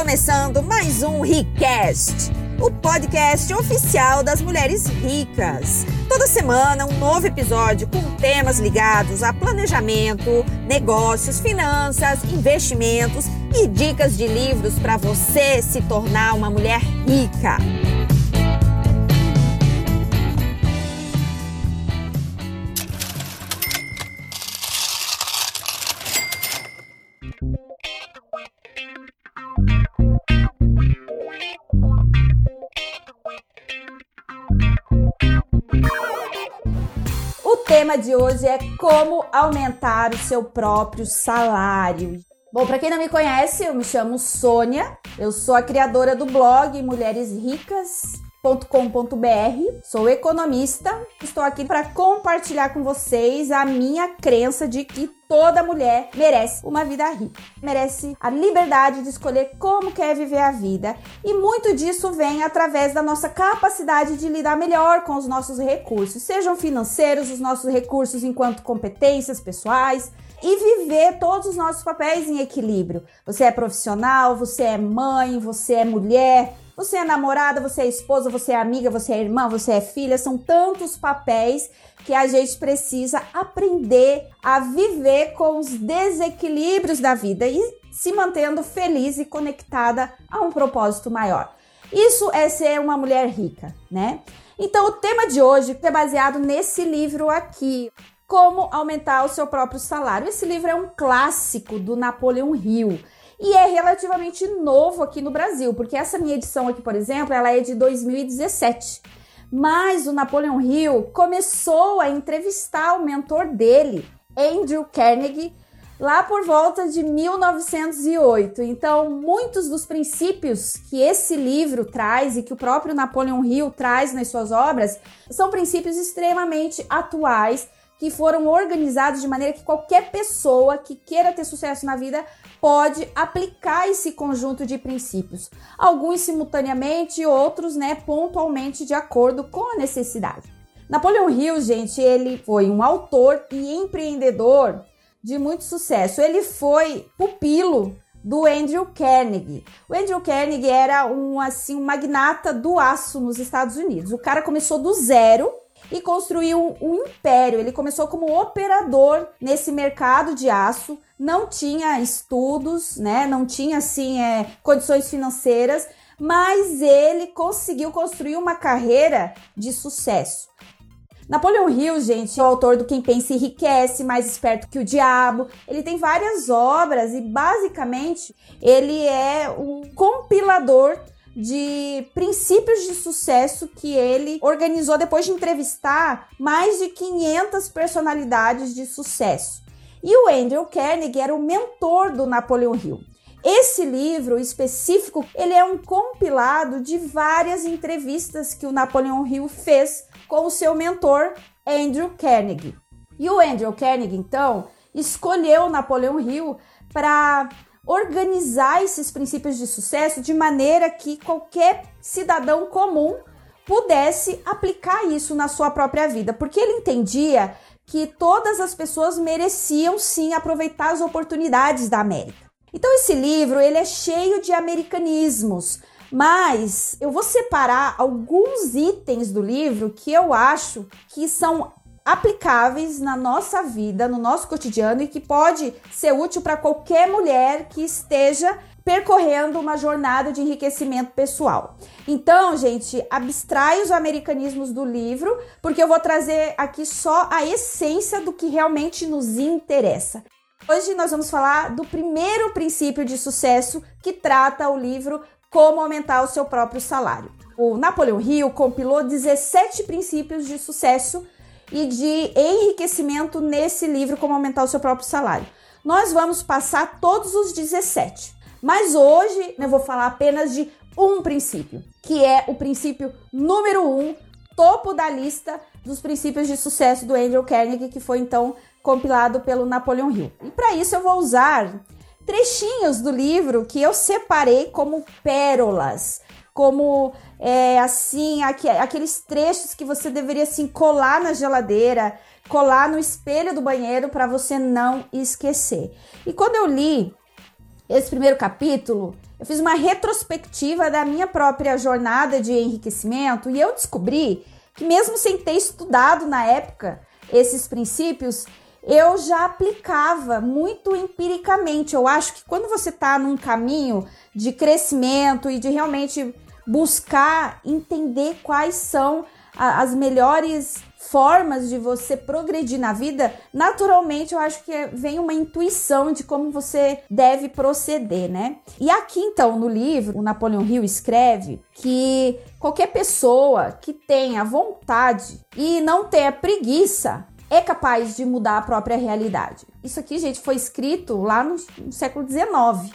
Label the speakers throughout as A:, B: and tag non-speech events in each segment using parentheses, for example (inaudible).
A: começando mais um Ricast, o podcast oficial das mulheres ricas. Toda semana um novo episódio com temas ligados a planejamento, negócios, finanças, investimentos e dicas de livros para você se tornar uma mulher rica. Tema de hoje é como aumentar o seu próprio salário. Bom, para quem não me conhece, eu me chamo Sônia, eu sou a criadora do blog Mulheres Ricas com.br. Sou economista. Estou aqui para compartilhar com vocês a minha crença de que toda mulher merece uma vida rica, merece a liberdade de escolher como quer viver a vida. E muito disso vem através da nossa capacidade de lidar melhor com os nossos recursos, sejam financeiros, os nossos recursos enquanto competências pessoais, e viver todos os nossos papéis em equilíbrio. Você é profissional, você é mãe, você é mulher, você é namorada, você é esposa, você é amiga, você é irmã, você é filha, são tantos papéis que a gente precisa aprender a viver com os desequilíbrios da vida e se mantendo feliz e conectada a um propósito maior. Isso é ser uma mulher rica, né? Então, o tema de hoje é baseado nesse livro aqui, Como Aumentar o Seu Próprio Salário. Esse livro é um clássico do Napoleão Hill e é relativamente novo aqui no Brasil, porque essa minha edição aqui, por exemplo, ela é de 2017. Mas o Napoleon Hill começou a entrevistar o mentor dele, Andrew Carnegie, lá por volta de 1908. Então, muitos dos princípios que esse livro traz e que o próprio Napoleon Hill traz nas suas obras são princípios extremamente atuais que foram organizados de maneira que qualquer pessoa que queira ter sucesso na vida pode aplicar esse conjunto de princípios, alguns simultaneamente, outros, né, pontualmente de acordo com a necessidade. Napoleão Hill, gente, ele foi um autor e empreendedor de muito sucesso. Ele foi pupilo do Andrew Carnegie. O Andrew Carnegie era um assim um magnata do aço nos Estados Unidos. O cara começou do zero e construiu um, império. Ele começou como operador nesse mercado de aço, não tinha estudos, né? Não tinha assim é, condições financeiras, mas ele conseguiu construir uma carreira de sucesso. Napoleão Hill, gente, é o autor do Quem Pensa Enriquece, Mais Esperto que o Diabo. Ele tem várias obras e, basicamente, ele é um compilador de princípios de sucesso que ele organizou depois de entrevistar mais de 500 personalidades de sucesso. E o Andrew Carnegie era o mentor do Napoleon Hill. Esse livro específico, ele é um compilado de várias entrevistas que o Napoleon Hill fez com o seu mentor Andrew Carnegie. E o Andrew Carnegie, então, escolheu Napoleon Hill para organizar esses princípios de sucesso de maneira que qualquer cidadão comum pudesse aplicar isso na sua própria vida, porque ele entendia que todas as pessoas mereciam sim aproveitar as oportunidades da América. Então esse livro, ele é cheio de americanismos, mas eu vou separar alguns itens do livro que eu acho que são aplicáveis na nossa vida, no nosso cotidiano e que pode ser útil para qualquer mulher que esteja percorrendo uma jornada de enriquecimento pessoal. Então, gente, abstrai os americanismos do livro, porque eu vou trazer aqui só a essência do que realmente nos interessa. Hoje nós vamos falar do primeiro princípio de sucesso que trata o livro Como Aumentar o Seu Próprio Salário. O Napoleão Hill compilou 17 princípios de sucesso e de enriquecimento nesse livro Como Aumentar o Seu Próprio Salário. Nós vamos passar todos os 17, mas hoje eu vou falar apenas de um princípio, que é o princípio número um, topo da lista dos princípios de sucesso do Andrew Carnegie, que foi então compilado pelo Napoleon Hill. E para isso eu vou usar trechinhos do livro que eu separei como pérolas como é, assim, aqu aqueles trechos que você deveria assim colar na geladeira, colar no espelho do banheiro para você não esquecer. E quando eu li esse primeiro capítulo, eu fiz uma retrospectiva da minha própria jornada de enriquecimento e eu descobri que, mesmo sem ter estudado na época esses princípios, eu já aplicava muito empiricamente. Eu acho que quando você está num caminho de crescimento e de realmente buscar entender quais são as melhores formas de você progredir na vida, naturalmente eu acho que vem uma intuição de como você deve proceder, né? E aqui então no livro, o Napoleão Hill escreve que qualquer pessoa que tenha vontade e não tenha preguiça é capaz de mudar a própria realidade. Isso aqui, gente, foi escrito lá no, no século XIX.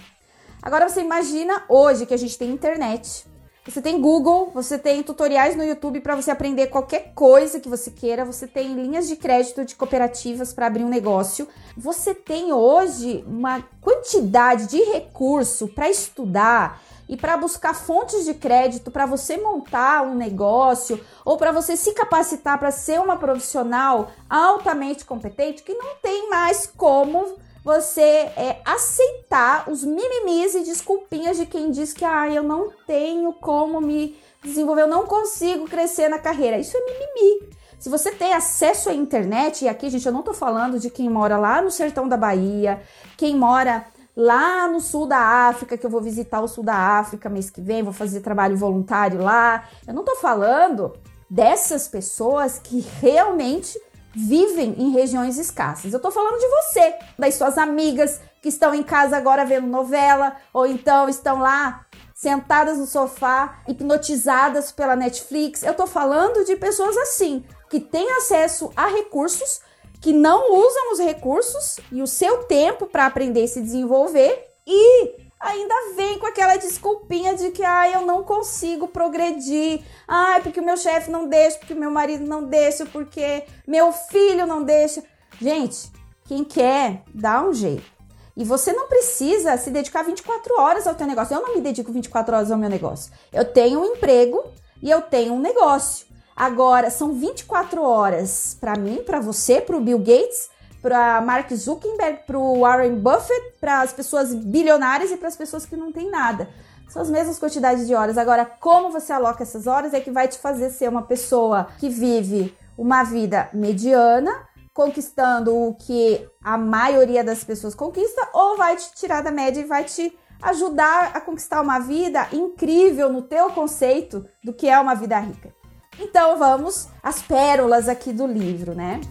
A: Agora você imagina hoje que a gente tem internet. Você tem Google, você tem tutoriais no YouTube para você aprender qualquer coisa que você queira, você tem linhas de crédito de cooperativas para abrir um negócio. Você tem hoje uma quantidade de recurso para estudar e para buscar fontes de crédito para você montar um negócio ou para você se capacitar para ser uma profissional altamente competente que não tem mais como você é, aceitar os mimimis e desculpinhas de quem diz que ah, eu não tenho como me desenvolver, eu não consigo crescer na carreira. Isso é mimimi. Se você tem acesso à internet, e aqui, gente, eu não tô falando de quem mora lá no sertão da Bahia, quem mora lá no sul da África, que eu vou visitar o sul da África mês que vem, vou fazer trabalho voluntário lá. Eu não tô falando dessas pessoas que realmente vivem em regiões escassas. Eu tô falando de você, das suas amigas que estão em casa agora vendo novela, ou então estão lá sentadas no sofá, hipnotizadas pela Netflix. Eu tô falando de pessoas assim, que têm acesso a recursos, que não usam os recursos e o seu tempo para aprender e se desenvolver e ainda vem com aquela desculpinha de que ah, eu não consigo progredir. Ah, porque o meu chefe não deixa, porque o meu marido não deixa, porque meu filho não deixa. Gente, quem quer, dá um jeito. E você não precisa se dedicar 24 horas ao teu negócio. Eu não me dedico 24 horas ao meu negócio. Eu tenho um emprego e eu tenho um negócio. Agora, são 24 horas para mim, para você, para o Bill Gates, para Mark Zuckerberg, para Warren Buffett, para as pessoas bilionárias e para as pessoas que não têm nada. São as mesmas quantidades de horas. Agora, como você aloca essas horas é que vai te fazer ser uma pessoa que vive uma vida mediana, conquistando o que a maioria das pessoas conquista, ou vai te tirar da média e vai te ajudar a conquistar uma vida incrível no teu conceito do que é uma vida rica. Então vamos às pérolas aqui do livro, né?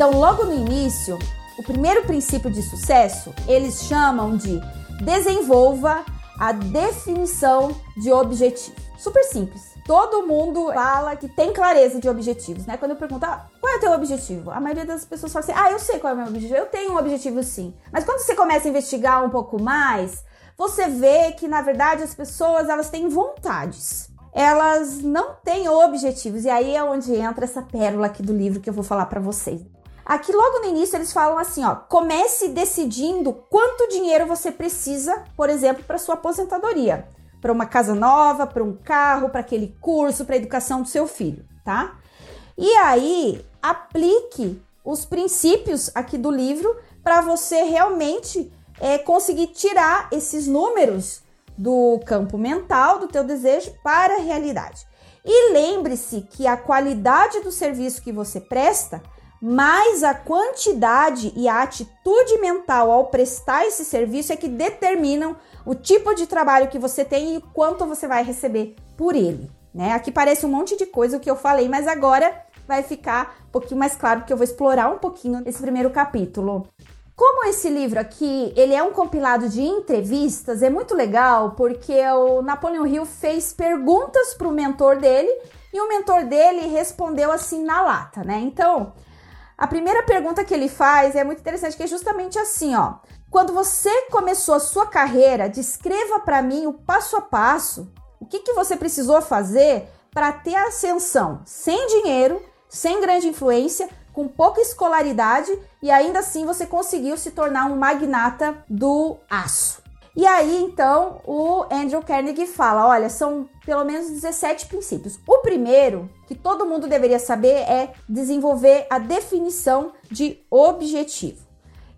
A: Então, logo no início, o primeiro princípio de sucesso, eles chamam de desenvolva a definição de objetivo. Super simples. Todo mundo fala que tem clareza de objetivos, né? Quando eu pergunto, ah, qual é o teu objetivo? A maioria das pessoas fala assim, ah, eu sei qual é o meu objetivo, eu tenho um objetivo sim. Mas quando você começa a investigar um pouco mais, você vê que, na verdade, as pessoas, elas têm vontades elas não têm objetivos. E aí é onde entra essa pérola aqui do livro que eu vou falar para vocês. Aqui logo no início eles falam assim, ó, comece decidindo quanto dinheiro você precisa, por exemplo, para sua aposentadoria, para uma casa nova, para um carro, para aquele curso, para a educação do seu filho, tá? E aí aplique os princípios aqui do livro para você realmente é, conseguir tirar esses números do campo mental do teu desejo para a realidade. E lembre-se que a qualidade do serviço que você presta mas a quantidade e a atitude mental ao prestar esse serviço é que determinam o tipo de trabalho que você tem e quanto você vai receber por ele. Né? Aqui parece um monte de coisa o que eu falei, mas agora vai ficar um pouquinho mais claro porque eu vou explorar um pouquinho esse primeiro capítulo. Como esse livro aqui, ele é um compilado de entrevistas, é muito legal porque o Napoleon Hill fez perguntas para o mentor dele e o mentor dele respondeu assim na lata, né? Então, a primeira pergunta que ele faz é muito interessante, que é justamente assim, ó. Quando você começou a sua carreira, descreva para mim o passo a passo, o que, que você precisou fazer para ter ascensão sem dinheiro, sem grande influência, com pouca escolaridade e ainda assim você conseguiu se tornar um magnata do aço. E aí, então, o Andrew Carnegie fala: olha, são pelo menos 17 princípios. O primeiro, que todo mundo deveria saber, é desenvolver a definição de objetivo.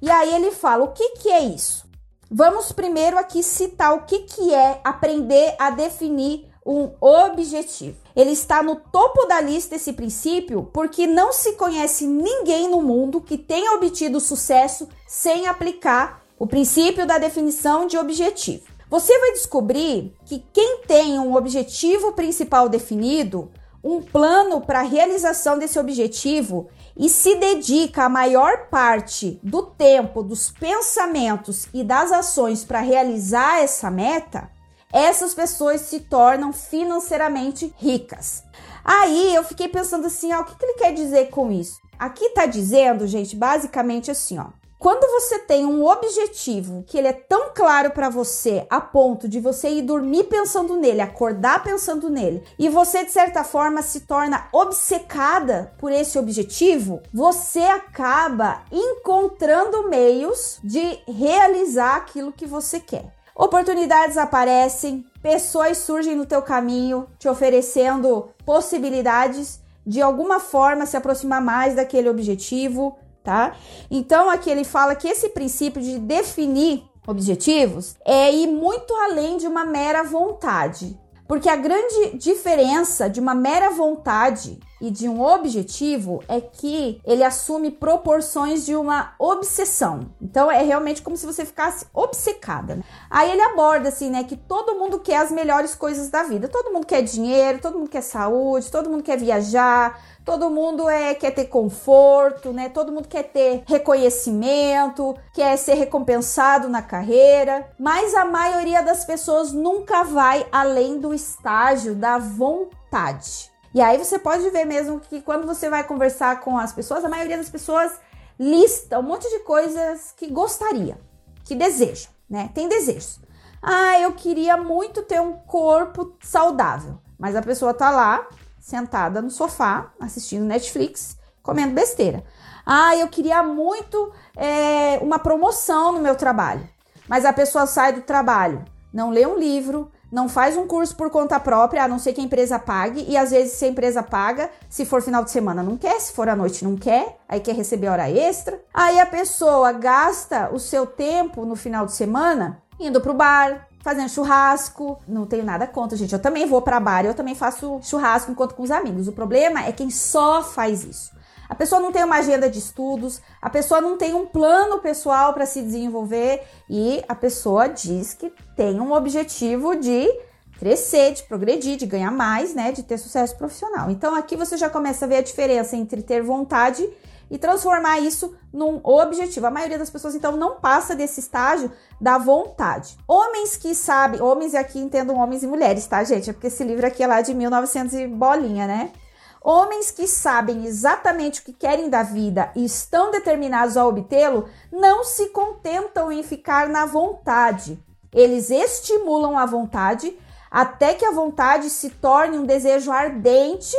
A: E aí ele fala: o que, que é isso? Vamos primeiro aqui citar o que, que é aprender a definir um objetivo. Ele está no topo da lista esse princípio porque não se conhece ninguém no mundo que tenha obtido sucesso sem aplicar o princípio da definição de objetivo. Você vai descobrir que quem tem um objetivo principal definido, um plano para a realização desse objetivo e se dedica a maior parte do tempo, dos pensamentos e das ações para realizar essa meta, essas pessoas se tornam financeiramente ricas. Aí eu fiquei pensando assim, ó, o que, que ele quer dizer com isso? Aqui tá dizendo, gente, basicamente assim, ó. Quando você tem um objetivo que ele é tão claro para você a ponto de você ir dormir pensando nele, acordar pensando nele, e você de certa forma se torna obcecada por esse objetivo, você acaba encontrando meios de realizar aquilo que você quer. Oportunidades aparecem, pessoas surgem no teu caminho, te oferecendo possibilidades de alguma forma se aproximar mais daquele objetivo, tá? Então aqui ele fala que esse princípio de definir objetivos é ir muito além de uma mera vontade. Porque a grande diferença de uma mera vontade e de um objetivo é que ele assume proporções de uma obsessão. Então é realmente como se você ficasse obcecada. Né? Aí ele aborda assim, né, que todo mundo quer as melhores coisas da vida. Todo mundo quer dinheiro, todo mundo quer saúde, todo mundo quer viajar, Todo mundo é, quer ter conforto, né? Todo mundo quer ter reconhecimento, quer ser recompensado na carreira, mas a maioria das pessoas nunca vai além do estágio da vontade. E aí você pode ver mesmo que quando você vai conversar com as pessoas, a maioria das pessoas lista um monte de coisas que gostaria, que deseja, né? Tem desejos. Ah, eu queria muito ter um corpo saudável, mas a pessoa tá lá sentada no sofá, assistindo Netflix, comendo besteira. Ah, eu queria muito é, uma promoção no meu trabalho. Mas a pessoa sai do trabalho, não lê um livro, não faz um curso por conta própria, a não ser que a empresa pague, e às vezes se a empresa paga, se for final de semana não quer, se for à noite não quer, aí quer receber hora extra. Aí a pessoa gasta o seu tempo no final de semana indo pro bar, fazendo churrasco. Não tenho nada contra, gente. Eu também vou para bar, eu também faço churrasco enquanto com os amigos. O problema é quem só faz isso. A pessoa não tem uma agenda de estudos, a pessoa não tem um plano pessoal para se desenvolver e a pessoa diz que tem um objetivo de crescer, de progredir, de ganhar mais, né, de ter sucesso profissional. Então aqui você já começa a ver a diferença entre ter vontade e transformar isso num objetivo. A maioria das pessoas então não passa desse estágio da vontade. Homens que sabem, homens aqui entendam homens e mulheres, tá, gente? É porque esse livro aqui é lá de 1900 e bolinha, né? Homens que sabem exatamente o que querem da vida e estão determinados a obtê-lo não se contentam em ficar na vontade. Eles estimulam a vontade até que a vontade se torne um desejo ardente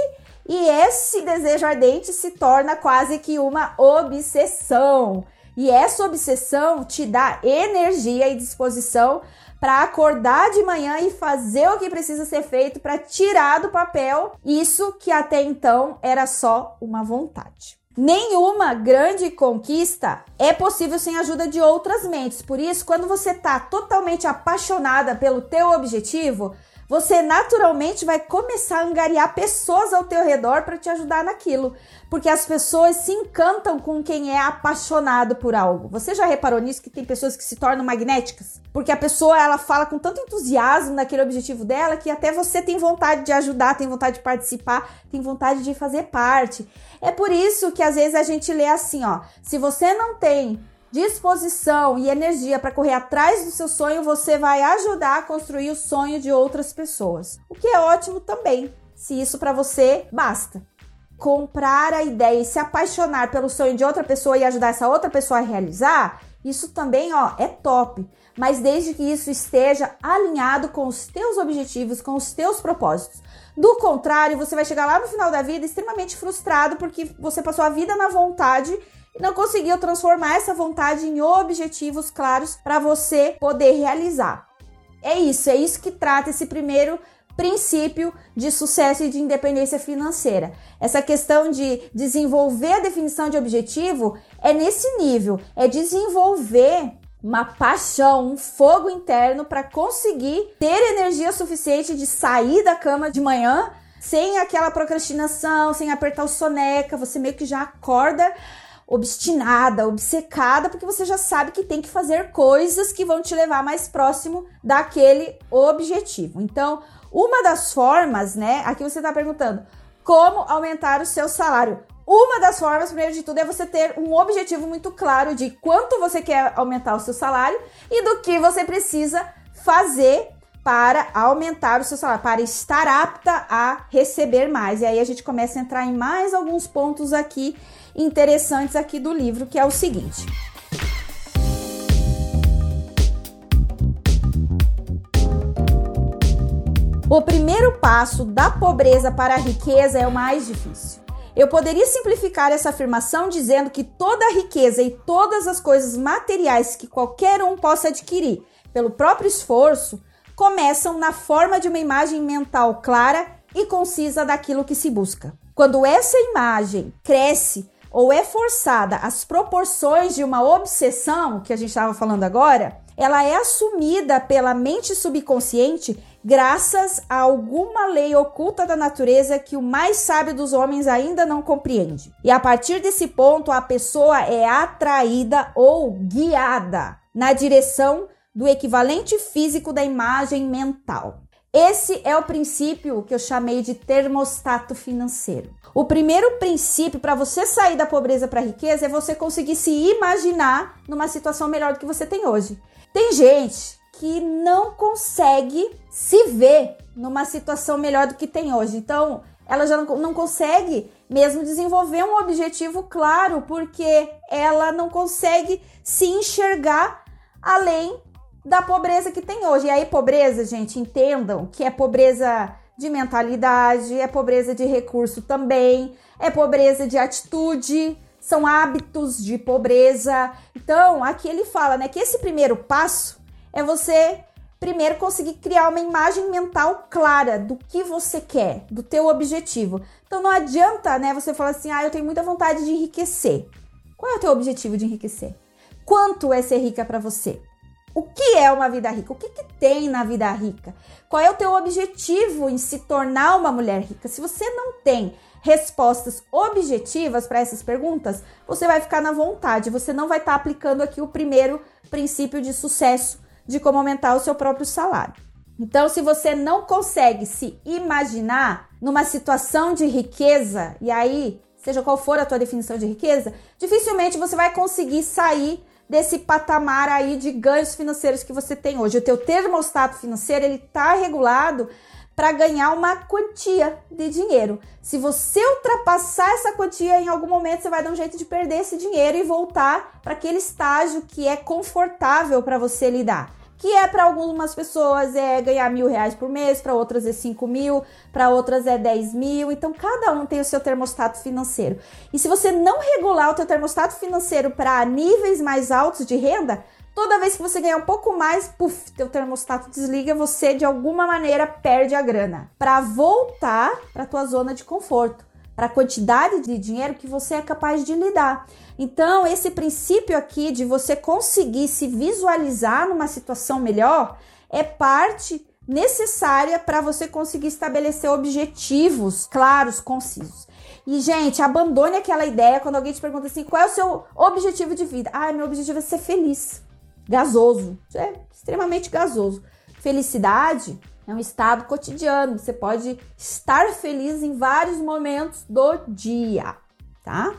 A: e esse desejo ardente se torna quase que uma obsessão. E essa obsessão te dá energia e disposição para acordar de manhã e fazer o que precisa ser feito para tirar do papel isso que até então era só uma vontade. Nenhuma grande conquista é possível sem a ajuda de outras mentes. Por isso, quando você está totalmente apaixonada pelo teu objetivo, você naturalmente vai começar a angariar pessoas ao teu redor para te ajudar naquilo, porque as pessoas se encantam com quem é apaixonado por algo. Você já reparou nisso que tem pessoas que se tornam magnéticas? Porque a pessoa ela fala com tanto entusiasmo naquele objetivo dela que até você tem vontade de ajudar, tem vontade de participar, tem vontade de fazer parte. É por isso que às vezes a gente lê assim, ó, se você não tem disposição e energia para correr atrás do seu sonho, você vai ajudar a construir o sonho de outras pessoas. O que é ótimo também, se isso para você basta. Comprar a ideia e se apaixonar pelo sonho de outra pessoa e ajudar essa outra pessoa a realizar, isso também, ó, é top. Mas desde que isso esteja alinhado com os teus objetivos, com os teus propósitos. Do contrário, você vai chegar lá no final da vida extremamente frustrado porque você passou a vida na vontade não conseguiu transformar essa vontade em objetivos claros para você poder realizar. É isso, é isso que trata esse primeiro princípio de sucesso e de independência financeira. Essa questão de desenvolver a definição de objetivo é nesse nível, é desenvolver uma paixão, um fogo interno para conseguir ter energia suficiente de sair da cama de manhã sem aquela procrastinação, sem apertar o soneca, você meio que já acorda obstinada, obcecada, porque você já sabe que tem que fazer coisas que vão te levar mais próximo daquele objetivo. Então, uma das formas, né? Aqui você está perguntando como aumentar o seu salário. Uma das formas, primeiro de tudo, é você ter um objetivo muito claro de quanto você quer aumentar o seu salário e do que você precisa fazer para aumentar o seu salário, para estar apta a receber mais. E aí a gente começa a entrar em mais alguns pontos aqui interessantes aqui do livro, que é o seguinte. O primeiro passo da pobreza para a riqueza é o mais difícil. Eu poderia simplificar essa afirmação dizendo que toda a riqueza e todas as coisas materiais que qualquer um possa adquirir pelo próprio esforço começam na forma de uma imagem mental clara e concisa daquilo que se busca. Quando essa imagem cresce ou é forçada às proporções de uma obsessão, que a gente estava falando agora, ela é assumida pela mente subconsciente graças a alguma lei oculta da natureza que o mais sábio dos homens ainda não compreende. E a partir desse ponto, a pessoa é atraída ou guiada na direção do equivalente físico da imagem mental. Esse é o princípio que eu chamei de termostato financeiro. O primeiro princípio para você sair da pobreza para a riqueza é você conseguir se imaginar numa situação melhor do que você tem hoje. Tem gente que não consegue se ver numa situação melhor do que tem hoje. Então, ela já não, não consegue mesmo desenvolver um objetivo claro, porque ela não consegue se enxergar além da pobreza que tem hoje. E aí, pobreza, gente, entendam que é pobreza de mentalidade, é pobreza de recurso também, é pobreza de atitude, são hábitos de pobreza. Então, aqui ele fala, né, que esse primeiro passo é você primeiro conseguir criar uma imagem mental clara do que você quer, do teu objetivo. Então não adianta, né, você falar assim: "Ah, eu tenho muita vontade de enriquecer". Qual é o teu objetivo de enriquecer? Quanto é ser rica para você? O que é uma vida rica? O que, que tem na vida rica? Qual é o teu objetivo em se tornar uma mulher rica? Se você não tem respostas objetivas para essas perguntas, você vai ficar na vontade, você não vai estar tá aplicando aqui o primeiro princípio de sucesso de como aumentar o seu próprio salário. Então, se você não consegue se imaginar numa situação de riqueza, e aí, seja qual for a tua definição de riqueza, dificilmente você vai conseguir sair desse patamar aí de ganhos financeiros que você tem hoje. O teu termostato financeiro, ele tá regulado para ganhar uma quantia de dinheiro. Se você ultrapassar essa quantia, em algum momento você vai dar um jeito de perder esse dinheiro e voltar para aquele estágio que é confortável para você lidar. Que é para algumas pessoas é ganhar mil reais por mês, para outras é cinco mil, para outras é dez mil. Então cada um tem o seu termostato financeiro. E se você não regular o teu termostato financeiro para níveis mais altos de renda, Toda vez que você ganhar um pouco mais, puf, teu termostato desliga, você de alguma maneira perde a grana para voltar para tua zona de conforto, para a quantidade de dinheiro que você é capaz de lidar. Então, esse princípio aqui de você conseguir se visualizar numa situação melhor é parte necessária para você conseguir estabelecer objetivos claros, concisos. E, gente, abandone aquela ideia quando alguém te pergunta assim: qual é o seu objetivo de vida? Ah, meu objetivo é ser feliz gasoso. Isso é extremamente gasoso. Felicidade é um estado cotidiano. Você pode estar feliz em vários momentos do dia, tá?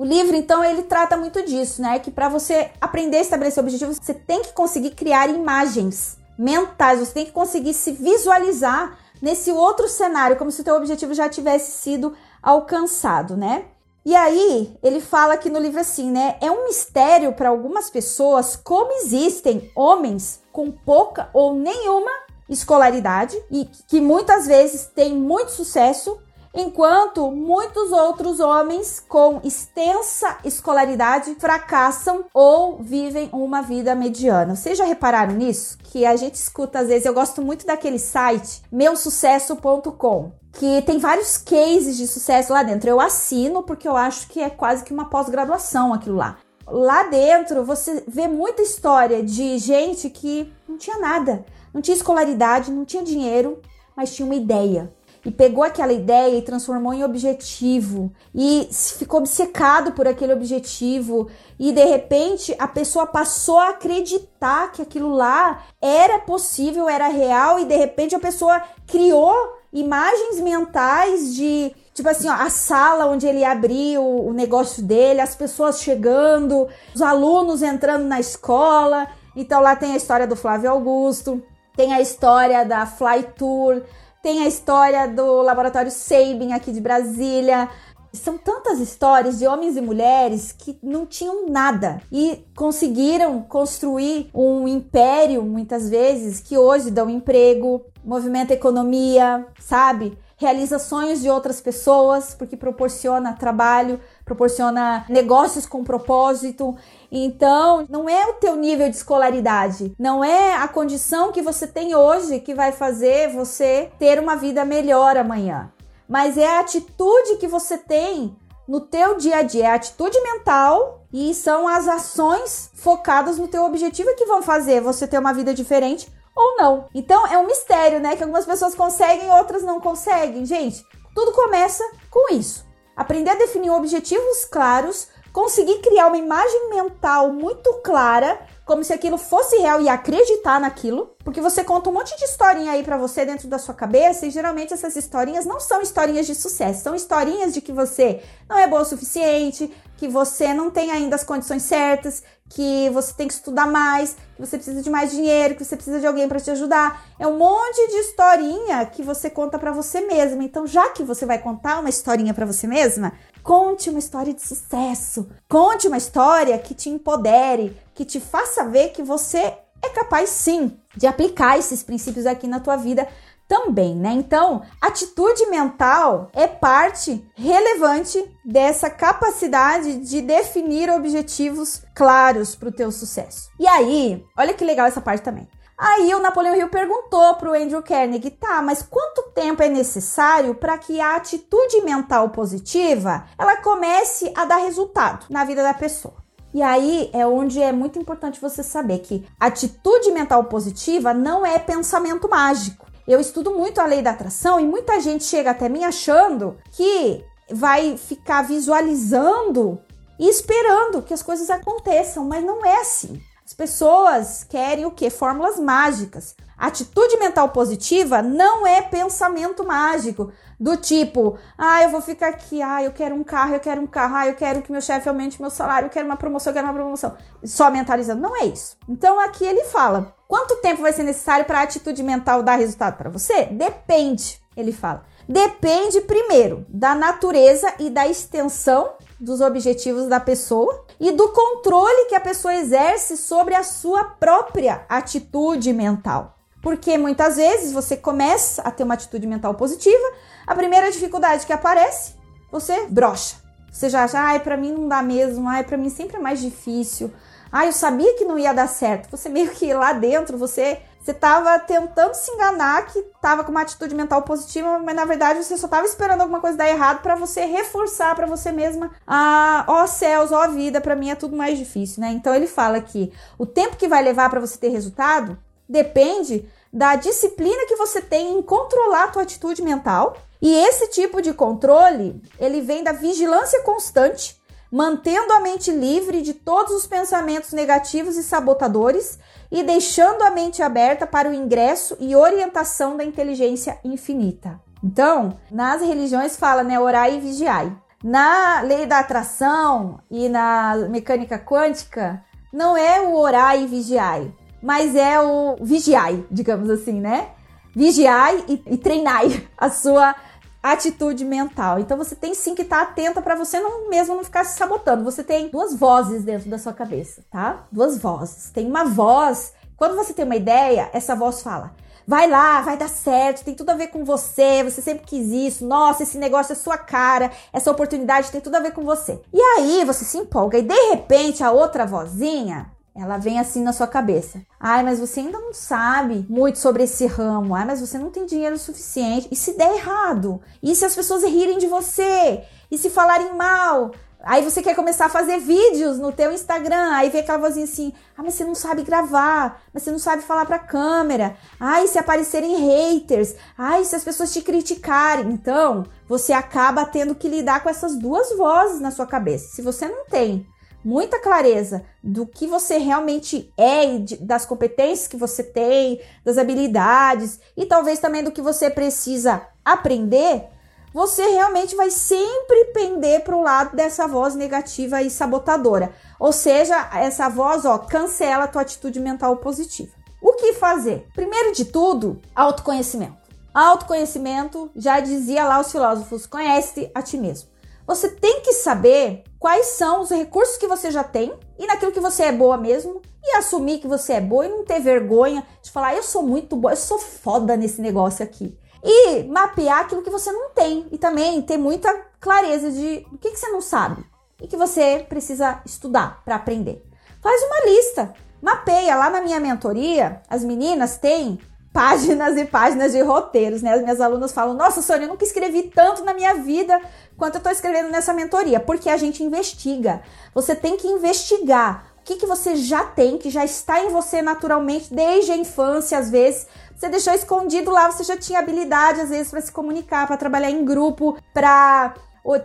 A: O livro, então, ele trata muito disso, né? Que para você aprender a estabelecer objetivos, você tem que conseguir criar imagens mentais, você tem que conseguir se visualizar nesse outro cenário, como se o teu objetivo já tivesse sido alcançado, né? E aí, ele fala aqui no livro assim, né? É um mistério para algumas pessoas como existem homens com pouca ou nenhuma escolaridade e que muitas vezes têm muito sucesso, enquanto muitos outros homens com extensa escolaridade fracassam ou vivem uma vida mediana. Vocês já repararam nisso? Que a gente escuta às vezes, eu gosto muito daquele site meusucesso.com, que tem vários cases de sucesso lá dentro. Eu assino porque eu acho que é quase que uma pós-graduação aquilo lá. Lá dentro você vê muita história de gente que não tinha nada, não tinha escolaridade, não tinha dinheiro, mas tinha uma ideia e pegou aquela ideia e transformou em objetivo. E ficou obcecado por aquele objetivo. E de repente a pessoa passou a acreditar que aquilo lá era possível, era real. E de repente a pessoa criou imagens mentais de tipo assim, ó, a sala onde ele abriu o negócio dele, as pessoas chegando, os alunos entrando na escola. Então lá tem a história do Flávio Augusto, tem a história da Fly Tour, tem a história do Laboratório Sabin aqui de Brasília. São tantas histórias de homens e mulheres que não tinham nada e conseguiram construir um império, muitas vezes, que hoje dão emprego, movimenta economia, sabe? realiza sonhos de outras pessoas, porque proporciona trabalho, proporciona negócios com propósito. Então, não é o teu nível de escolaridade, não é a condição que você tem hoje que vai fazer você ter uma vida melhor amanhã, mas é a atitude que você tem no teu dia a dia, é a atitude mental e são as ações focadas no teu objetivo que vão fazer você ter uma vida diferente ou não. Então é um mistério, né? Que algumas pessoas conseguem, outras não conseguem. Gente, tudo começa com isso. Aprender a definir objetivos claros, conseguir criar uma imagem mental muito clara, como se aquilo fosse real e acreditar naquilo, porque você conta um monte de historinha aí para você dentro da sua cabeça e geralmente essas historinhas não são historinhas de sucesso, são historinhas de que você não é boa o suficiente, que você não tem ainda as condições certas, que você tem que estudar mais, que você precisa de mais dinheiro, que você precisa de alguém para te ajudar. É um monte de historinha que você conta para você mesma. Então, já que você vai contar uma historinha para você mesma, conte uma história de sucesso. Conte uma história que te empodere, que te faça ver que você é capaz sim de aplicar esses princípios aqui na tua vida também, né? Então, atitude mental é parte relevante dessa capacidade de definir objetivos claros para o teu sucesso. E aí, olha que legal essa parte também. Aí o Napoleão Hill perguntou para o Andrew Carnegie, tá, mas quanto tempo é necessário para que a atitude mental positiva ela comece a dar resultado na vida da pessoa? E aí é onde é muito importante você saber que atitude mental positiva não é pensamento mágico. Eu estudo muito a lei da atração e muita gente chega até mim achando que vai ficar visualizando e esperando que as coisas aconteçam, mas não é assim. As pessoas querem o que? Fórmulas mágicas. Atitude mental positiva não é pensamento mágico do tipo, ah, eu vou ficar aqui, ah, eu quero um carro, eu quero um carro, ah, eu quero que meu chefe aumente meu salário, eu quero uma promoção, eu quero uma promoção. Só mentalizando, não é isso. Então aqui ele fala: quanto tempo vai ser necessário para a atitude mental dar resultado para você? Depende, ele fala. Depende primeiro da natureza e da extensão dos objetivos da pessoa e do controle que a pessoa exerce sobre a sua própria atitude mental. Porque muitas vezes você começa a ter uma atitude mental positiva, a primeira dificuldade que aparece, você brocha. Você já acha, ai, para mim não dá mesmo, ai, para mim sempre é mais difícil. Ai, eu sabia que não ia dar certo. Você meio que lá dentro, você você estava tentando se enganar que estava com uma atitude mental positiva, mas na verdade você só estava esperando alguma coisa dar errado para você reforçar para você mesma, ah, ó céus, ó vida, para mim é tudo mais difícil, né? Então ele fala que o tempo que vai levar para você ter resultado depende da disciplina que você tem em controlar a tua atitude mental. E esse tipo de controle, ele vem da vigilância constante, mantendo a mente livre de todos os pensamentos negativos e sabotadores e deixando a mente aberta para o ingresso e orientação da inteligência infinita. Então, nas religiões fala, né, orai e vigiai. Na lei da atração e na mecânica quântica, não é o orai e vigiai, mas é o vigiai, digamos assim, né? Vigiai e, e treinai a sua atitude mental. Então você tem sim que estar atenta para você não mesmo não ficar se sabotando. Você tem duas vozes dentro da sua cabeça, tá? Duas vozes. Tem uma voz, quando você tem uma ideia, essa voz fala: vai lá, vai dar certo, tem tudo a ver com você, você sempre quis isso, nossa, esse negócio é sua cara, essa oportunidade tem tudo a ver com você. E aí você se empolga e de repente a outra vozinha ela vem assim na sua cabeça. Ai, mas você ainda não sabe muito sobre esse ramo. Ai, mas você não tem dinheiro suficiente. E se der errado? E se as pessoas rirem de você? E se falarem mal? Aí você quer começar a fazer vídeos no teu Instagram, aí vem aquela vozinha assim: "Ah, mas você não sabe gravar, mas você não sabe falar para câmera. Ai, se aparecerem haters, ai, se as pessoas te criticarem". Então, você acaba tendo que lidar com essas duas vozes na sua cabeça. Se você não tem muita clareza do que você realmente é e das competências que você tem, das habilidades e talvez também do que você precisa aprender, você realmente vai sempre pender para o lado dessa voz negativa e sabotadora. Ou seja, essa voz, ó, cancela a tua atitude mental positiva. O que fazer? Primeiro de tudo, autoconhecimento. Autoconhecimento, já dizia lá os filósofos, conhece a ti mesmo. Você tem que saber quais são os recursos que você já tem e naquilo que você é boa mesmo e assumir que você é boa e não ter vergonha de falar, eu sou muito boa, eu sou foda nesse negócio aqui. E mapear aquilo que você não tem e também ter muita clareza de o que, que você não sabe e que você precisa estudar para aprender. Faz uma lista, mapeia. Lá na minha mentoria, as meninas têm páginas e páginas de roteiros, né? As minhas alunas falam: Nossa, Sônia, eu nunca escrevi tanto na minha vida quanto eu tô escrevendo nessa mentoria, porque a gente investiga. Você tem que investigar o que, que você já tem, que já está em você naturalmente desde a infância, às vezes. Você deixou escondido lá, você já tinha habilidade, às vezes, para se comunicar, para trabalhar em grupo, para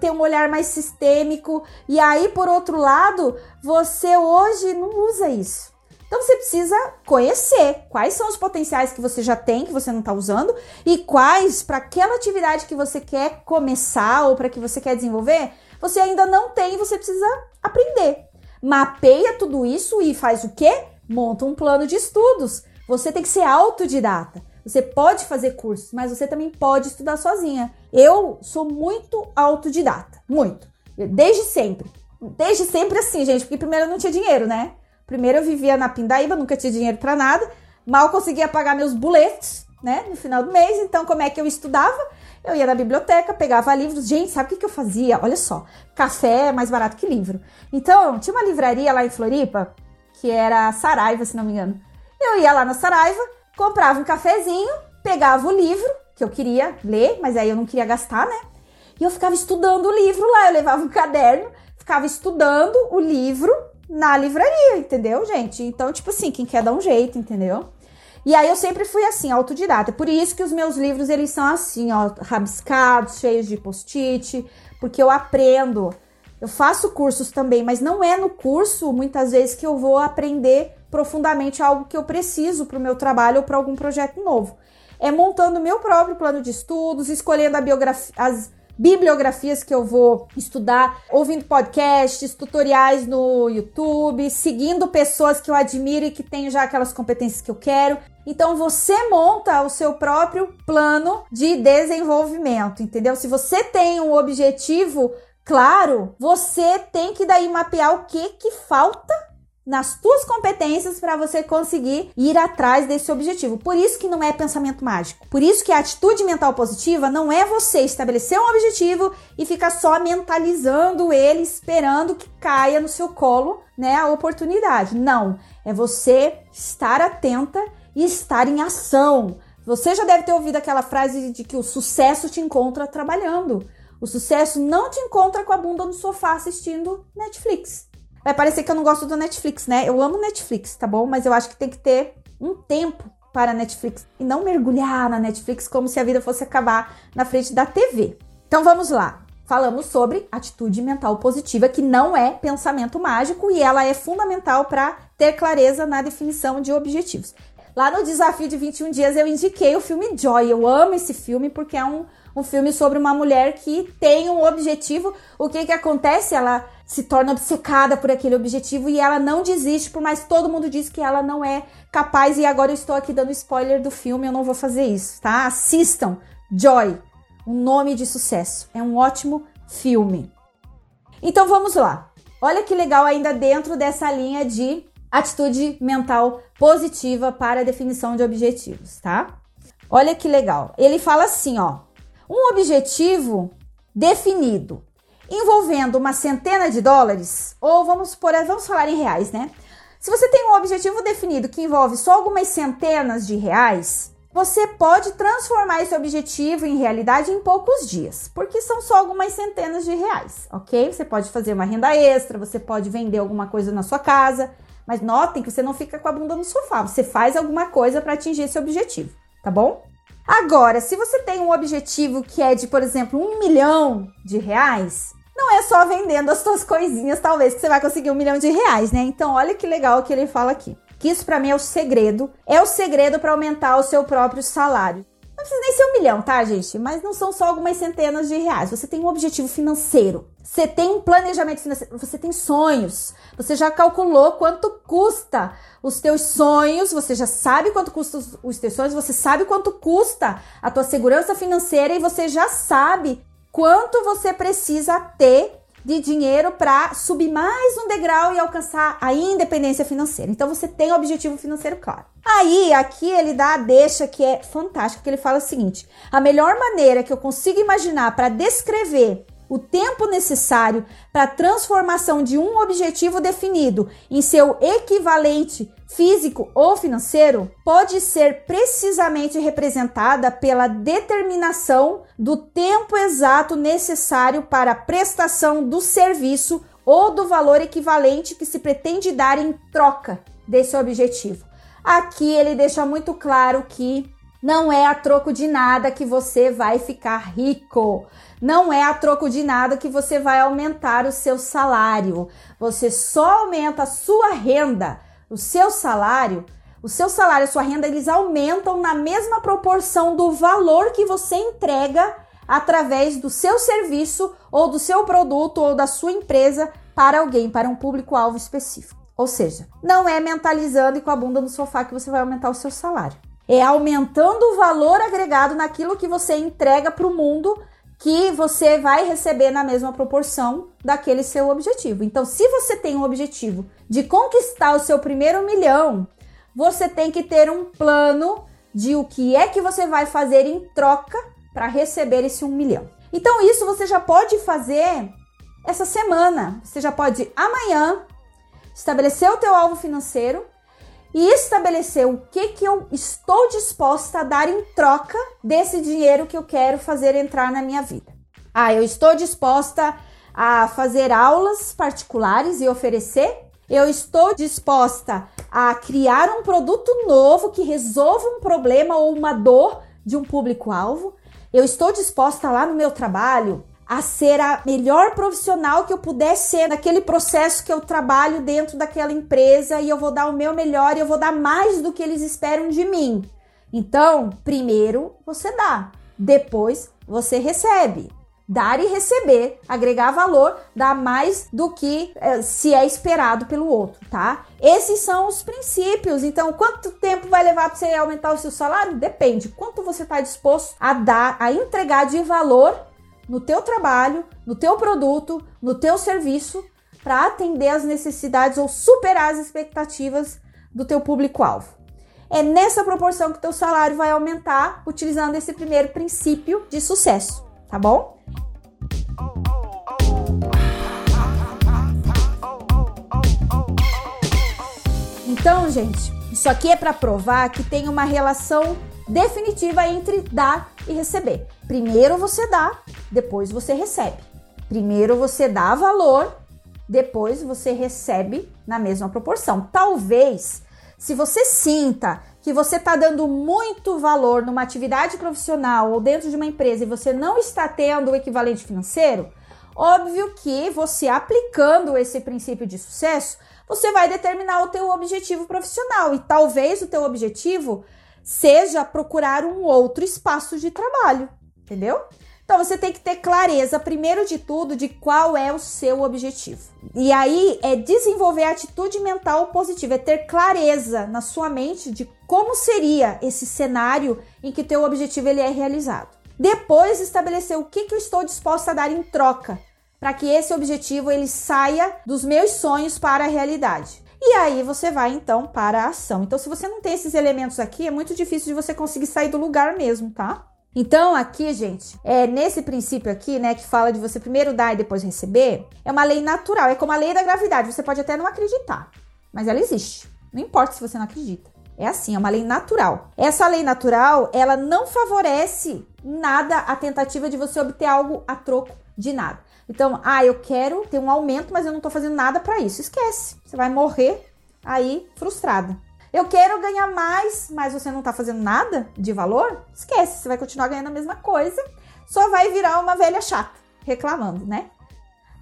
A: ter um olhar mais sistêmico. E aí, por outro lado, você hoje não usa isso. Então você precisa conhecer quais são os potenciais que você já tem, que você não está usando, e quais, para aquela atividade que você quer começar ou para que você quer desenvolver, você ainda não tem e você precisa aprender. Mapeia tudo isso e faz o quê? Monta um plano de estudos. Você tem que ser autodidata. Você pode fazer cursos, mas você também pode estudar sozinha. Eu sou muito autodidata, muito. Desde sempre. Desde sempre assim, gente, porque primeiro eu não tinha dinheiro, né? Primeiro eu vivia na Pindaíba, nunca tinha dinheiro para nada, mal conseguia pagar meus boletos, né, no final do mês. Então, como é que eu estudava? Eu ia na biblioteca, pegava livros. Gente, sabe o que, eu fazia? Olha só, café é mais barato que livro. Então, tinha uma livraria lá em Floripa, que era Saraiva, se não me engano. Eu ia lá na Saraiva, comprava um cafezinho, pegava o livro que eu queria ler, mas aí eu não queria gastar, né? E eu ficava estudando o livro lá, eu levava um caderno, ficava estudando o livro na livraria, entendeu, gente? Então, tipo assim, quem quer dar um jeito, entendeu? E aí eu sempre fui assim, autodidata. Por isso que os meus livros, eles são assim, ó, rabiscados, cheios de post-it, porque eu aprendo. Eu faço cursos também, mas não é no curso, muitas vezes, que eu vou aprender profundamente algo que eu preciso para o meu trabalho ou para algum projeto novo. É montando o meu próprio plano de estudos, escolhendo a biografia, as bibliografias que eu vou estudar, ouvindo podcasts, tutoriais no YouTube, seguindo pessoas que eu admiro e que têm já aquelas competências que eu quero. Então você monta o seu próprio plano de desenvolvimento, entendeu? Se você tem um objetivo claro, você tem que daí mapear o que que falta nas tuas competências para você conseguir ir atrás desse objetivo. Por isso que não é pensamento mágico. Por isso que a atitude mental positiva não é você estabelecer um objetivo e ficar só mentalizando ele, esperando que caia no seu colo, né, a oportunidade. Não, é você estar atenta e estar em ação. Você já deve ter ouvido aquela frase de que o sucesso te encontra trabalhando. O sucesso não te encontra com a bunda no sofá assistindo Netflix. Vai parecer que eu não gosto do Netflix, né? Eu amo Netflix, tá bom? Mas eu acho que tem que ter um tempo para Netflix e não mergulhar na Netflix como se a vida fosse acabar na frente da TV. Então vamos lá. Falamos sobre atitude mental positiva, que não é pensamento mágico e ela é fundamental para ter clareza na definição de objetivos. Lá no desafio de 21 dias eu indiquei o filme Joy. Eu amo esse filme porque é um, um filme sobre uma mulher que tem um objetivo. O que que acontece? Ela se torna obcecada por aquele objetivo e ela não desiste, por mais todo mundo diz que ela não é capaz. E agora eu estou aqui dando spoiler do filme, eu não vou fazer isso, tá? Assistam Joy, um nome de sucesso. É um ótimo filme. Então vamos lá. Olha que legal ainda dentro dessa linha de atitude mental positiva para a definição de objetivos, tá? Olha que legal. Ele fala assim, ó: um objetivo definido envolvendo uma centena de dólares, ou vamos por, vamos falar em reais, né? Se você tem um objetivo definido que envolve só algumas centenas de reais, você pode transformar esse objetivo em realidade em poucos dias, porque são só algumas centenas de reais, ok? Você pode fazer uma renda extra, você pode vender alguma coisa na sua casa, mas notem que você não fica com a bunda no sofá, você faz alguma coisa para atingir esse objetivo, tá bom? Agora, se você tem um objetivo que é de, por exemplo, um milhão de reais, não é só vendendo as suas coisinhas, talvez, que você vai conseguir um milhão de reais, né? Então, olha que legal que ele fala aqui. Que isso para mim é o segredo, é o segredo para aumentar o seu próprio salário. Não precisa nem ser um milhão, tá, gente? Mas não são só algumas centenas de reais. Você tem um objetivo financeiro. Você tem um planejamento financeiro. Você tem sonhos. Você já calculou quanto custa os teus sonhos. Você já sabe quanto custa os teus sonhos. Você sabe quanto custa a tua segurança financeira e você já sabe quanto você precisa ter de dinheiro para subir mais um degrau e alcançar a independência financeira. Então você tem o objetivo financeiro claro. Aí, aqui ele dá a deixa que é fantástico, que ele fala o seguinte: a melhor maneira que eu consigo imaginar para descrever o tempo necessário para a transformação de um objetivo definido em seu equivalente físico ou financeiro pode ser precisamente representada pela determinação do tempo exato necessário para a prestação do serviço ou do valor equivalente que se pretende dar em troca desse objetivo. Aqui ele deixa muito claro que não é a troco de nada que você vai ficar rico. Não é a troco de nada que você vai aumentar o seu salário. Você só aumenta a sua renda, o seu salário. O seu salário, a sua renda, eles aumentam na mesma proporção do valor que você entrega através do seu serviço ou do seu produto ou da sua empresa para alguém, para um público-alvo específico. Ou seja, não é mentalizando e com a bunda no sofá que você vai aumentar o seu salário. É aumentando o valor agregado naquilo que você entrega para o mundo que você vai receber na mesma proporção daquele seu objetivo. Então, se você tem um objetivo de conquistar o seu primeiro milhão, você tem que ter um plano de o que é que você vai fazer em troca para receber esse um milhão. Então, isso você já pode fazer essa semana. Você já pode amanhã estabelecer o teu alvo financeiro e estabelecer o que, que eu estou disposta a dar em troca desse dinheiro que eu quero fazer entrar na minha vida. Ah, eu estou disposta a fazer aulas particulares e oferecer. Eu estou disposta a criar um produto novo que resolva um problema ou uma dor de um público-alvo. Eu estou disposta lá no meu trabalho a ser a melhor profissional que eu puder ser naquele processo que eu trabalho dentro daquela empresa e eu vou dar o meu melhor e eu vou dar mais do que eles esperam de mim. Então, primeiro você dá, depois você recebe. Dar e receber, agregar valor, dá mais do que é, se é esperado pelo outro, tá? Esses são os princípios. Então, quanto tempo vai levar para você aumentar o seu salário? Depende. Quanto você está disposto a dar, a entregar de valor no teu trabalho, no teu produto, no teu serviço, para atender as necessidades ou superar as expectativas do teu público-alvo. É nessa proporção que teu salário vai aumentar utilizando esse primeiro princípio de sucesso, tá bom? Então, gente, isso aqui é para provar que tem uma relação definitiva entre dar e receber. Primeiro você dá, depois você recebe. Primeiro você dá valor, depois você recebe na mesma proporção. Talvez, se você sinta que você está dando muito valor numa atividade profissional ou dentro de uma empresa e você não está tendo o equivalente financeiro, óbvio que você aplicando esse princípio de sucesso, você vai determinar o teu objetivo profissional e talvez o teu objetivo seja procurar um outro espaço de trabalho, entendeu? Então você tem que ter clareza, primeiro de tudo, de qual é o seu objetivo. E aí é desenvolver a atitude mental positiva, é ter clareza na sua mente de como seria esse cenário em que teu objetivo ele é realizado. Depois estabelecer o que, que eu estou disposta a dar em troca para que esse objetivo ele saia dos meus sonhos para a realidade. E aí você vai então para a ação. Então, se você não tem esses elementos aqui, é muito difícil de você conseguir sair do lugar mesmo, tá? Então, aqui, gente, é nesse princípio aqui, né, que fala de você primeiro dar e depois receber, é uma lei natural, é como a lei da gravidade. Você pode até não acreditar, mas ela existe. Não importa se você não acredita. É assim, é uma lei natural. Essa lei natural, ela não favorece nada a tentativa de você obter algo a troco de nada. Então, ah, eu quero ter um aumento, mas eu não tô fazendo nada para isso. Esquece. Você vai morrer aí frustrada. Eu quero ganhar mais, mas você não tá fazendo nada de valor? Esquece, você vai continuar ganhando a mesma coisa, só vai virar uma velha chata, reclamando, né?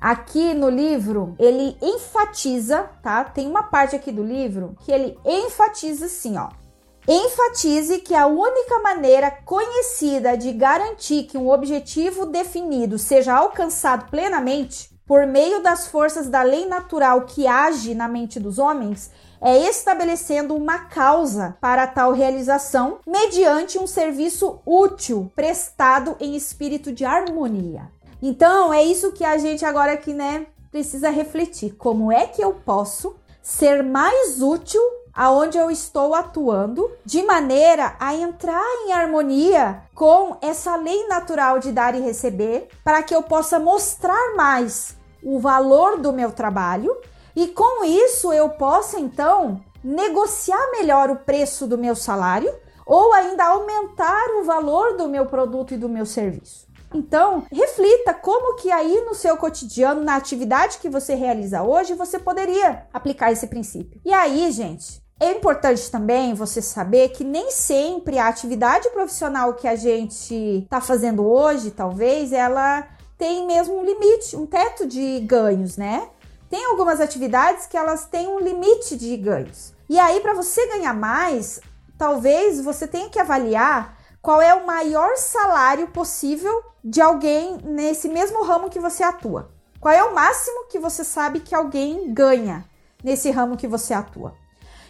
A: Aqui no livro, ele enfatiza, tá? Tem uma parte aqui do livro que ele enfatiza assim, ó. Enfatize que a única maneira conhecida de garantir que um objetivo definido seja alcançado plenamente por meio das forças da lei natural que age na mente dos homens é estabelecendo uma causa para tal realização mediante um serviço útil prestado em espírito de harmonia. Então, é isso que a gente agora aqui, né, precisa refletir. Como é que eu posso ser mais útil aonde eu estou atuando, de maneira a entrar em harmonia com essa lei natural de dar e receber, para que eu possa mostrar mais o valor do meu trabalho e com isso eu possa então negociar melhor o preço do meu salário ou ainda aumentar o valor do meu produto e do meu serviço. Então, reflita como que aí no seu cotidiano, na atividade que você realiza hoje, você poderia aplicar esse princípio. E aí, gente, é importante também você saber que nem sempre a atividade profissional que a gente está fazendo hoje, talvez, ela tem mesmo um limite, um teto de ganhos, né? Tem algumas atividades que elas têm um limite de ganhos. E aí, para você ganhar mais, talvez você tenha que avaliar qual é o maior salário possível de alguém nesse mesmo ramo que você atua. Qual é o máximo que você sabe que alguém ganha nesse ramo que você atua?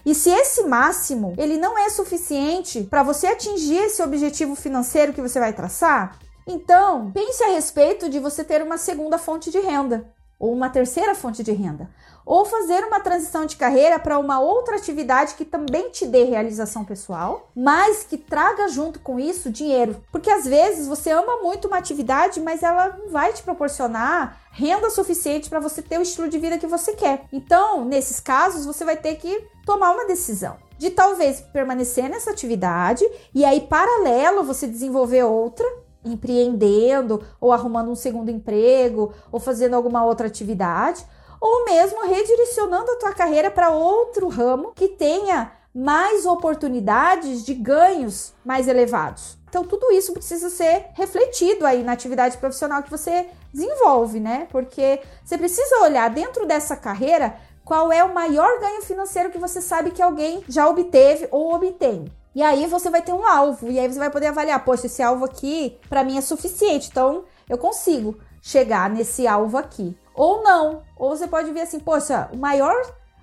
A: E se esse máximo ele não é suficiente para você atingir esse objetivo financeiro que você vai traçar, então pense a respeito de você ter uma segunda fonte de renda ou uma terceira fonte de renda, ou fazer uma transição de carreira para uma outra atividade que também te dê realização pessoal, mas que traga junto com isso dinheiro. Porque às vezes você ama muito uma atividade, mas ela não vai te proporcionar renda suficiente para você ter o estilo de vida que você quer. Então, nesses casos, você vai ter que tomar uma decisão de talvez permanecer nessa atividade e aí paralelo você desenvolver outra empreendendo ou arrumando um segundo emprego ou fazendo alguma outra atividade, ou mesmo redirecionando a tua carreira para outro ramo que tenha mais oportunidades de ganhos mais elevados. Então tudo isso precisa ser refletido aí na atividade profissional que você desenvolve, né? Porque você precisa olhar dentro dessa carreira qual é o maior ganho financeiro que você sabe que alguém já obteve ou obtém. E aí você vai ter um alvo, e aí você vai poder avaliar, poxa, esse alvo aqui para mim é suficiente, então eu consigo chegar nesse alvo aqui. Ou não, ou você pode ver assim, poxa, o maior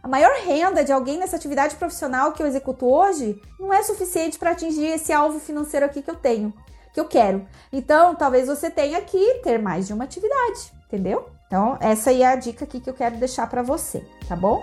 A: a maior renda de alguém nessa atividade profissional que eu executo hoje não é suficiente para atingir esse alvo financeiro aqui que eu tenho, que eu quero. Então, talvez você tenha que ter mais de uma atividade, entendeu? Então, essa aí é a dica aqui que eu quero deixar para você, tá bom?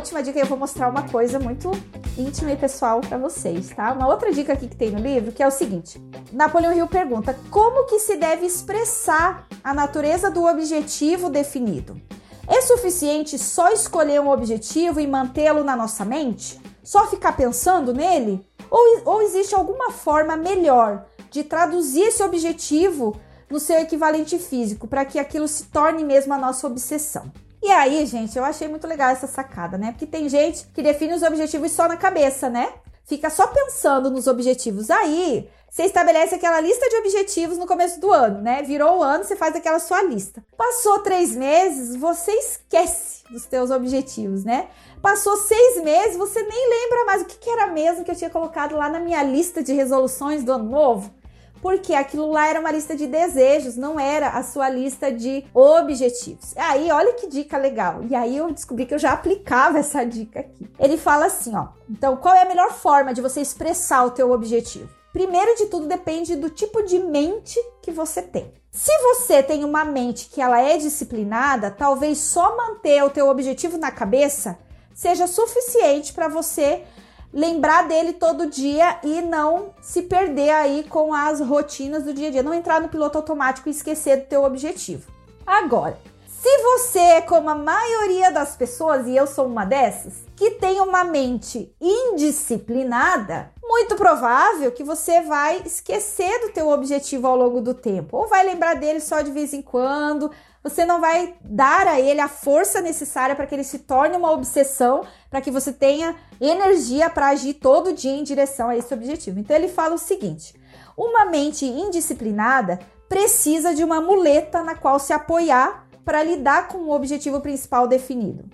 A: Última dica, eu vou mostrar uma coisa muito íntima e pessoal para vocês, tá? Uma outra dica aqui que tem no livro, que é o seguinte. Napoleão Hill pergunta: como que se deve expressar a natureza do objetivo definido? É suficiente só escolher um objetivo e mantê-lo na nossa mente? Só ficar pensando nele? Ou, ou existe alguma forma melhor de traduzir esse objetivo no seu equivalente físico para que aquilo se torne mesmo a nossa obsessão? E aí, gente, eu achei muito legal essa sacada, né? Porque tem gente que define os objetivos só na cabeça, né? Fica só pensando nos objetivos. Aí, você estabelece aquela lista de objetivos no começo do ano, né? Virou o ano, você faz aquela sua lista. Passou três meses, você esquece dos seus objetivos, né? Passou seis meses, você nem lembra mais o que, era mesmo que eu tinha colocado lá na minha lista de resoluções do ano novo. Porque aquilo lá era uma lista de desejos, não era a sua lista de objetivos. Aí, olha que dica legal. E aí eu descobri que eu já aplicava (laughs) essa dica aqui. Ele fala assim, ó: "Então, qual é a melhor forma de você expressar o teu objetivo? Primeiro de tudo depende do tipo de mente que você tem. Se você tem uma mente que ela é disciplinada, talvez só manter o teu objetivo na cabeça seja suficiente para você lembrar dele todo dia e não se perder aí com as rotinas do dia a dia, não entrar no piloto automático e esquecer do teu objetivo. Agora, se você como a maioria das pessoas, e eu sou uma dessas, que tem uma mente indisciplinada, muito provável que você vai esquecer do teu objetivo ao longo do tempo, ou vai lembrar dele só de vez em quando, você não vai dar a ele a força necessária para que ele se torne uma obsessão, para que você tenha energia para agir todo dia em direção a esse objetivo. Então ele fala o seguinte: uma mente indisciplinada precisa de uma muleta na qual se apoiar para lidar com o objetivo principal definido.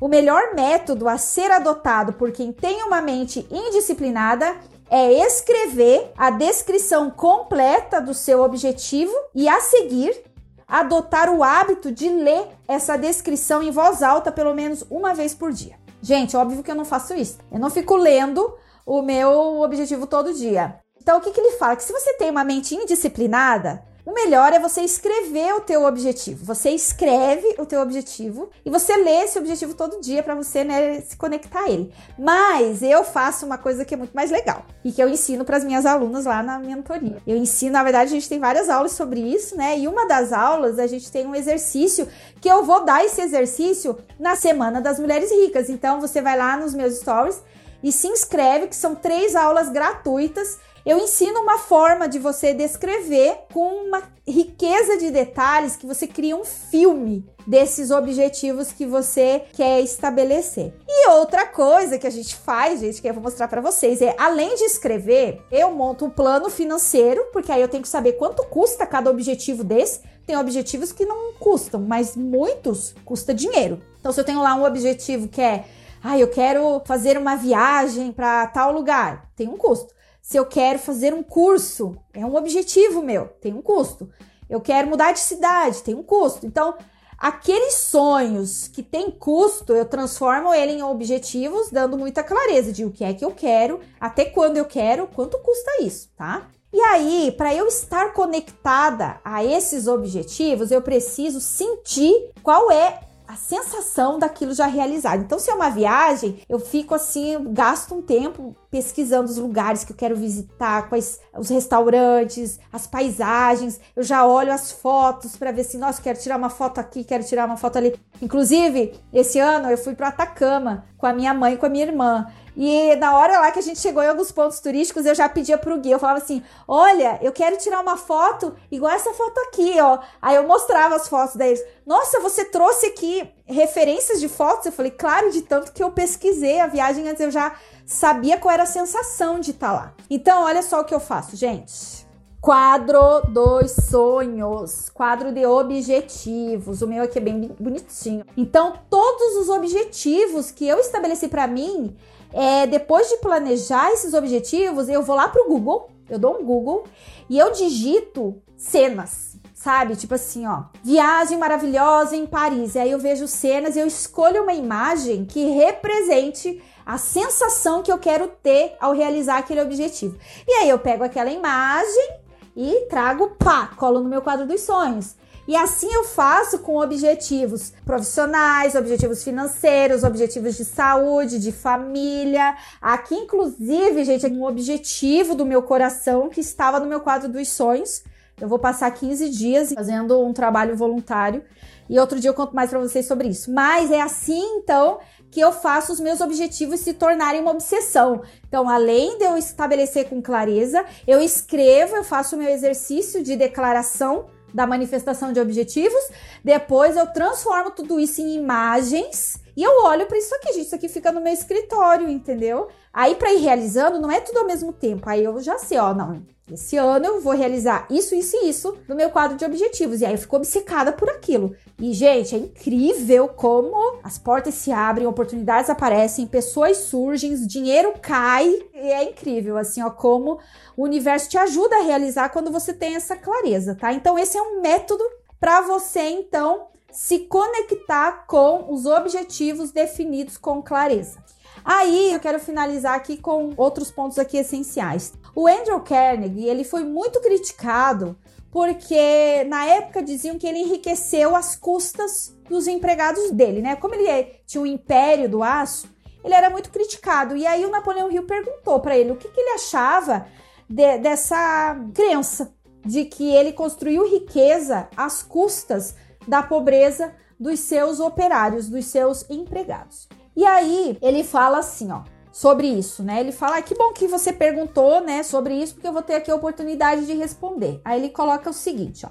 A: O melhor método a ser adotado por quem tem uma mente indisciplinada é escrever a descrição completa do seu objetivo e a seguir adotar o hábito de ler essa descrição em voz alta pelo menos uma vez por dia. Gente, óbvio que eu não faço isso. Eu não fico lendo o meu objetivo todo dia. Então, o que, que ele fala? Que se você tem uma mente indisciplinada, o melhor é você escrever o teu objetivo. Você escreve o teu objetivo e você lê esse objetivo todo dia para você né, se conectar a ele. Mas eu faço uma coisa que é muito mais legal e que eu ensino para as minhas alunas lá na mentoria. Eu ensino, na verdade, a gente tem várias aulas sobre isso, né? E uma das aulas a gente tem um exercício que eu vou dar esse exercício na semana das mulheres ricas. Então você vai lá nos meus stories e se inscreve, que são três aulas gratuitas eu ensino uma forma de você descrever com uma riqueza de detalhes que você cria um filme desses objetivos que você quer estabelecer. E outra coisa que a gente faz, gente, que eu vou mostrar para vocês é, além de escrever, eu monto um plano financeiro, porque aí eu tenho que saber quanto custa cada objetivo desse. Tem objetivos que não custam, mas muitos custa dinheiro. Então se eu tenho lá um objetivo que é, ah, eu quero fazer uma viagem para tal lugar, tem um custo. Se eu quero fazer um curso, é um objetivo meu, tem um custo. Eu quero mudar de cidade, tem um custo. Então, aqueles sonhos que têm custo, eu transformo ele em objetivos, dando muita clareza de o que é que eu quero, até quando eu quero, quanto custa isso, tá? E aí, para eu estar conectada a esses objetivos, eu preciso sentir qual é a sensação daquilo já realizado. Então, se é uma viagem, eu fico assim, gasto um tempo pesquisando os lugares que eu quero visitar, quais os restaurantes, as paisagens. Eu já olho as fotos para ver se, nossa, quero tirar uma foto aqui, quero tirar uma foto ali. Inclusive, esse ano eu fui para Atacama com a minha mãe e com a minha irmã. E na hora lá que a gente chegou em alguns pontos turísticos, eu já pedia pro guia, eu falava assim: "Olha, eu quero tirar uma foto igual essa foto aqui, ó". Aí eu mostrava as fotos deles. "Nossa, você trouxe aqui referências de fotos?". Eu falei: "Claro, de tanto que eu pesquisei a viagem antes eu já sabia qual era a sensação de estar tá lá". Então, olha só o que eu faço, gente. Quadro dos sonhos, quadro de objetivos. O meu aqui é bem bonitinho. Então, todos os objetivos que eu estabeleci para mim, é, depois de planejar esses objetivos, eu vou lá pro Google, eu dou um Google e eu digito cenas, sabe? Tipo assim, ó, viagem maravilhosa em Paris. E aí eu vejo cenas e eu escolho uma imagem que represente a sensação que eu quero ter ao realizar aquele objetivo. E aí eu pego aquela imagem e trago, pá, colo no meu quadro dos sonhos. E assim eu faço com objetivos profissionais, objetivos financeiros, objetivos de saúde, de família. Aqui, inclusive, gente, é um objetivo do meu coração que estava no meu quadro dos sonhos. Eu vou passar 15 dias fazendo um trabalho voluntário e outro dia eu conto mais para vocês sobre isso. Mas é assim, então, que eu faço os meus objetivos se tornarem uma obsessão. Então, além de eu estabelecer com clareza, eu escrevo, eu faço o meu exercício de declaração da manifestação de objetivos. Depois eu transformo tudo isso em imagens E eu olho para isso aqui, gente, isso aqui fica no meu escritório, entendeu? Aí para ir realizando, não é tudo ao mesmo tempo. Aí eu já sei, ó, não, esse ano eu vou realizar isso, isso e isso no meu quadro de objetivos. E aí eu fico obcecada por aquilo. E, gente, é incrível como as portas se abrem, oportunidades aparecem, pessoas surgem, dinheiro cai. E é incrível, assim, ó, como o universo te ajuda a realizar quando você tem essa clareza, tá? Então, esse é um método para você, então, se conectar com os objetivos definidos com clareza. Aí eu quero finalizar aqui com outros pontos aqui essenciais. O Andrew Carnegie, ele foi muito criticado porque na época diziam que ele enriqueceu às custas dos empregados dele, né? Como ele é, tinha um império do aço, ele era muito criticado. E aí o Napoleão Hill perguntou para ele o que, que, ele achava de, dessa crença de que ele construiu riqueza às custas da pobreza dos seus operários, dos seus empregados. E aí ele fala assim, ó, sobre isso, né? Ele fala: ah, "Que bom que você perguntou, né, sobre isso, porque eu vou ter aqui a oportunidade de responder". Aí ele coloca o seguinte, ó: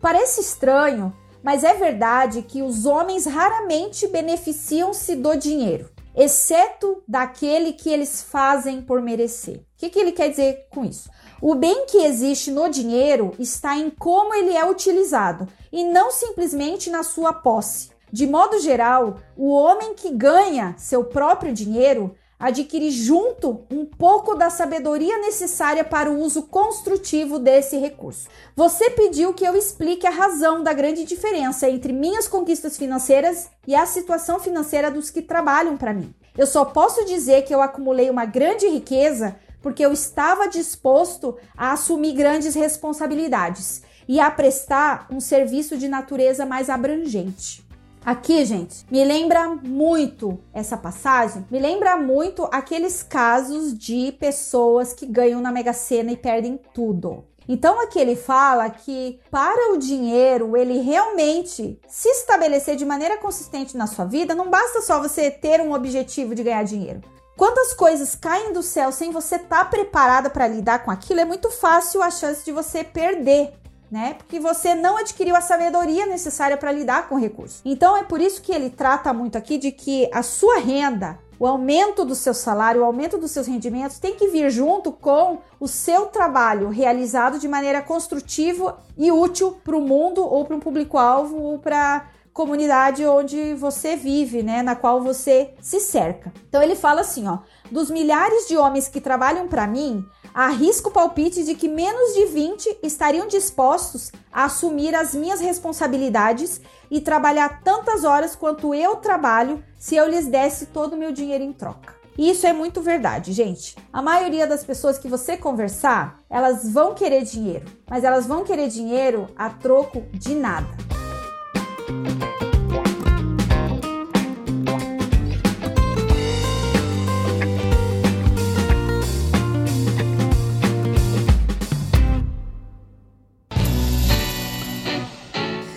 A: "Parece estranho, mas é verdade que os homens raramente beneficiam-se do dinheiro, exceto daquele que eles fazem por merecer". O que, que ele quer dizer com isso? O bem que existe no dinheiro está em como ele é utilizado e não simplesmente na sua posse. De modo geral, o homem que ganha seu próprio dinheiro adquire junto um pouco da sabedoria necessária para o uso construtivo desse recurso. Você pediu que eu explique a razão da grande diferença entre minhas conquistas financeiras e a situação financeira dos que trabalham para mim. Eu só posso dizer que eu acumulei uma grande riqueza porque eu estava disposto a assumir grandes responsabilidades e a prestar um serviço de natureza mais abrangente. Aqui, gente, me lembra muito essa passagem, me lembra muito aqueles casos de pessoas que ganham na Mega Sena e perdem tudo. Então aqui ele fala que para o dinheiro ele realmente se estabelecer de maneira consistente na sua vida, não basta só você ter um objetivo de ganhar dinheiro. Quantas coisas caem do céu sem você estar tá preparada para lidar com aquilo, é muito fácil a chance de você perder né? Porque você não adquiriu a sabedoria necessária para lidar com o recurso. Então é por isso que ele trata muito aqui de que a sua renda, o aumento do seu salário, o aumento dos seus rendimentos tem que vir junto com o seu trabalho realizado de maneira construtiva e útil para o mundo ou para um público-alvo ou para comunidade onde você vive, né, na qual você se cerca. Então ele fala assim, ó, dos milhares de homens que trabalham para mim, arrisco o palpite de que menos de 20 estariam dispostos a assumir as minhas responsabilidades e trabalhar tantas horas quanto eu trabalho se eu lhes desse todo o meu dinheiro em troca. E isso é muito verdade, gente. A maioria das pessoas que você conversar, elas vão querer dinheiro, mas elas vão querer dinheiro a troco de nada.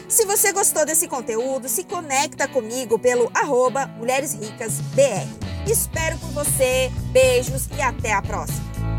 B: Se você gostou desse conteúdo, se conecta comigo pelo arroba. Espero por você, beijos e até a próxima!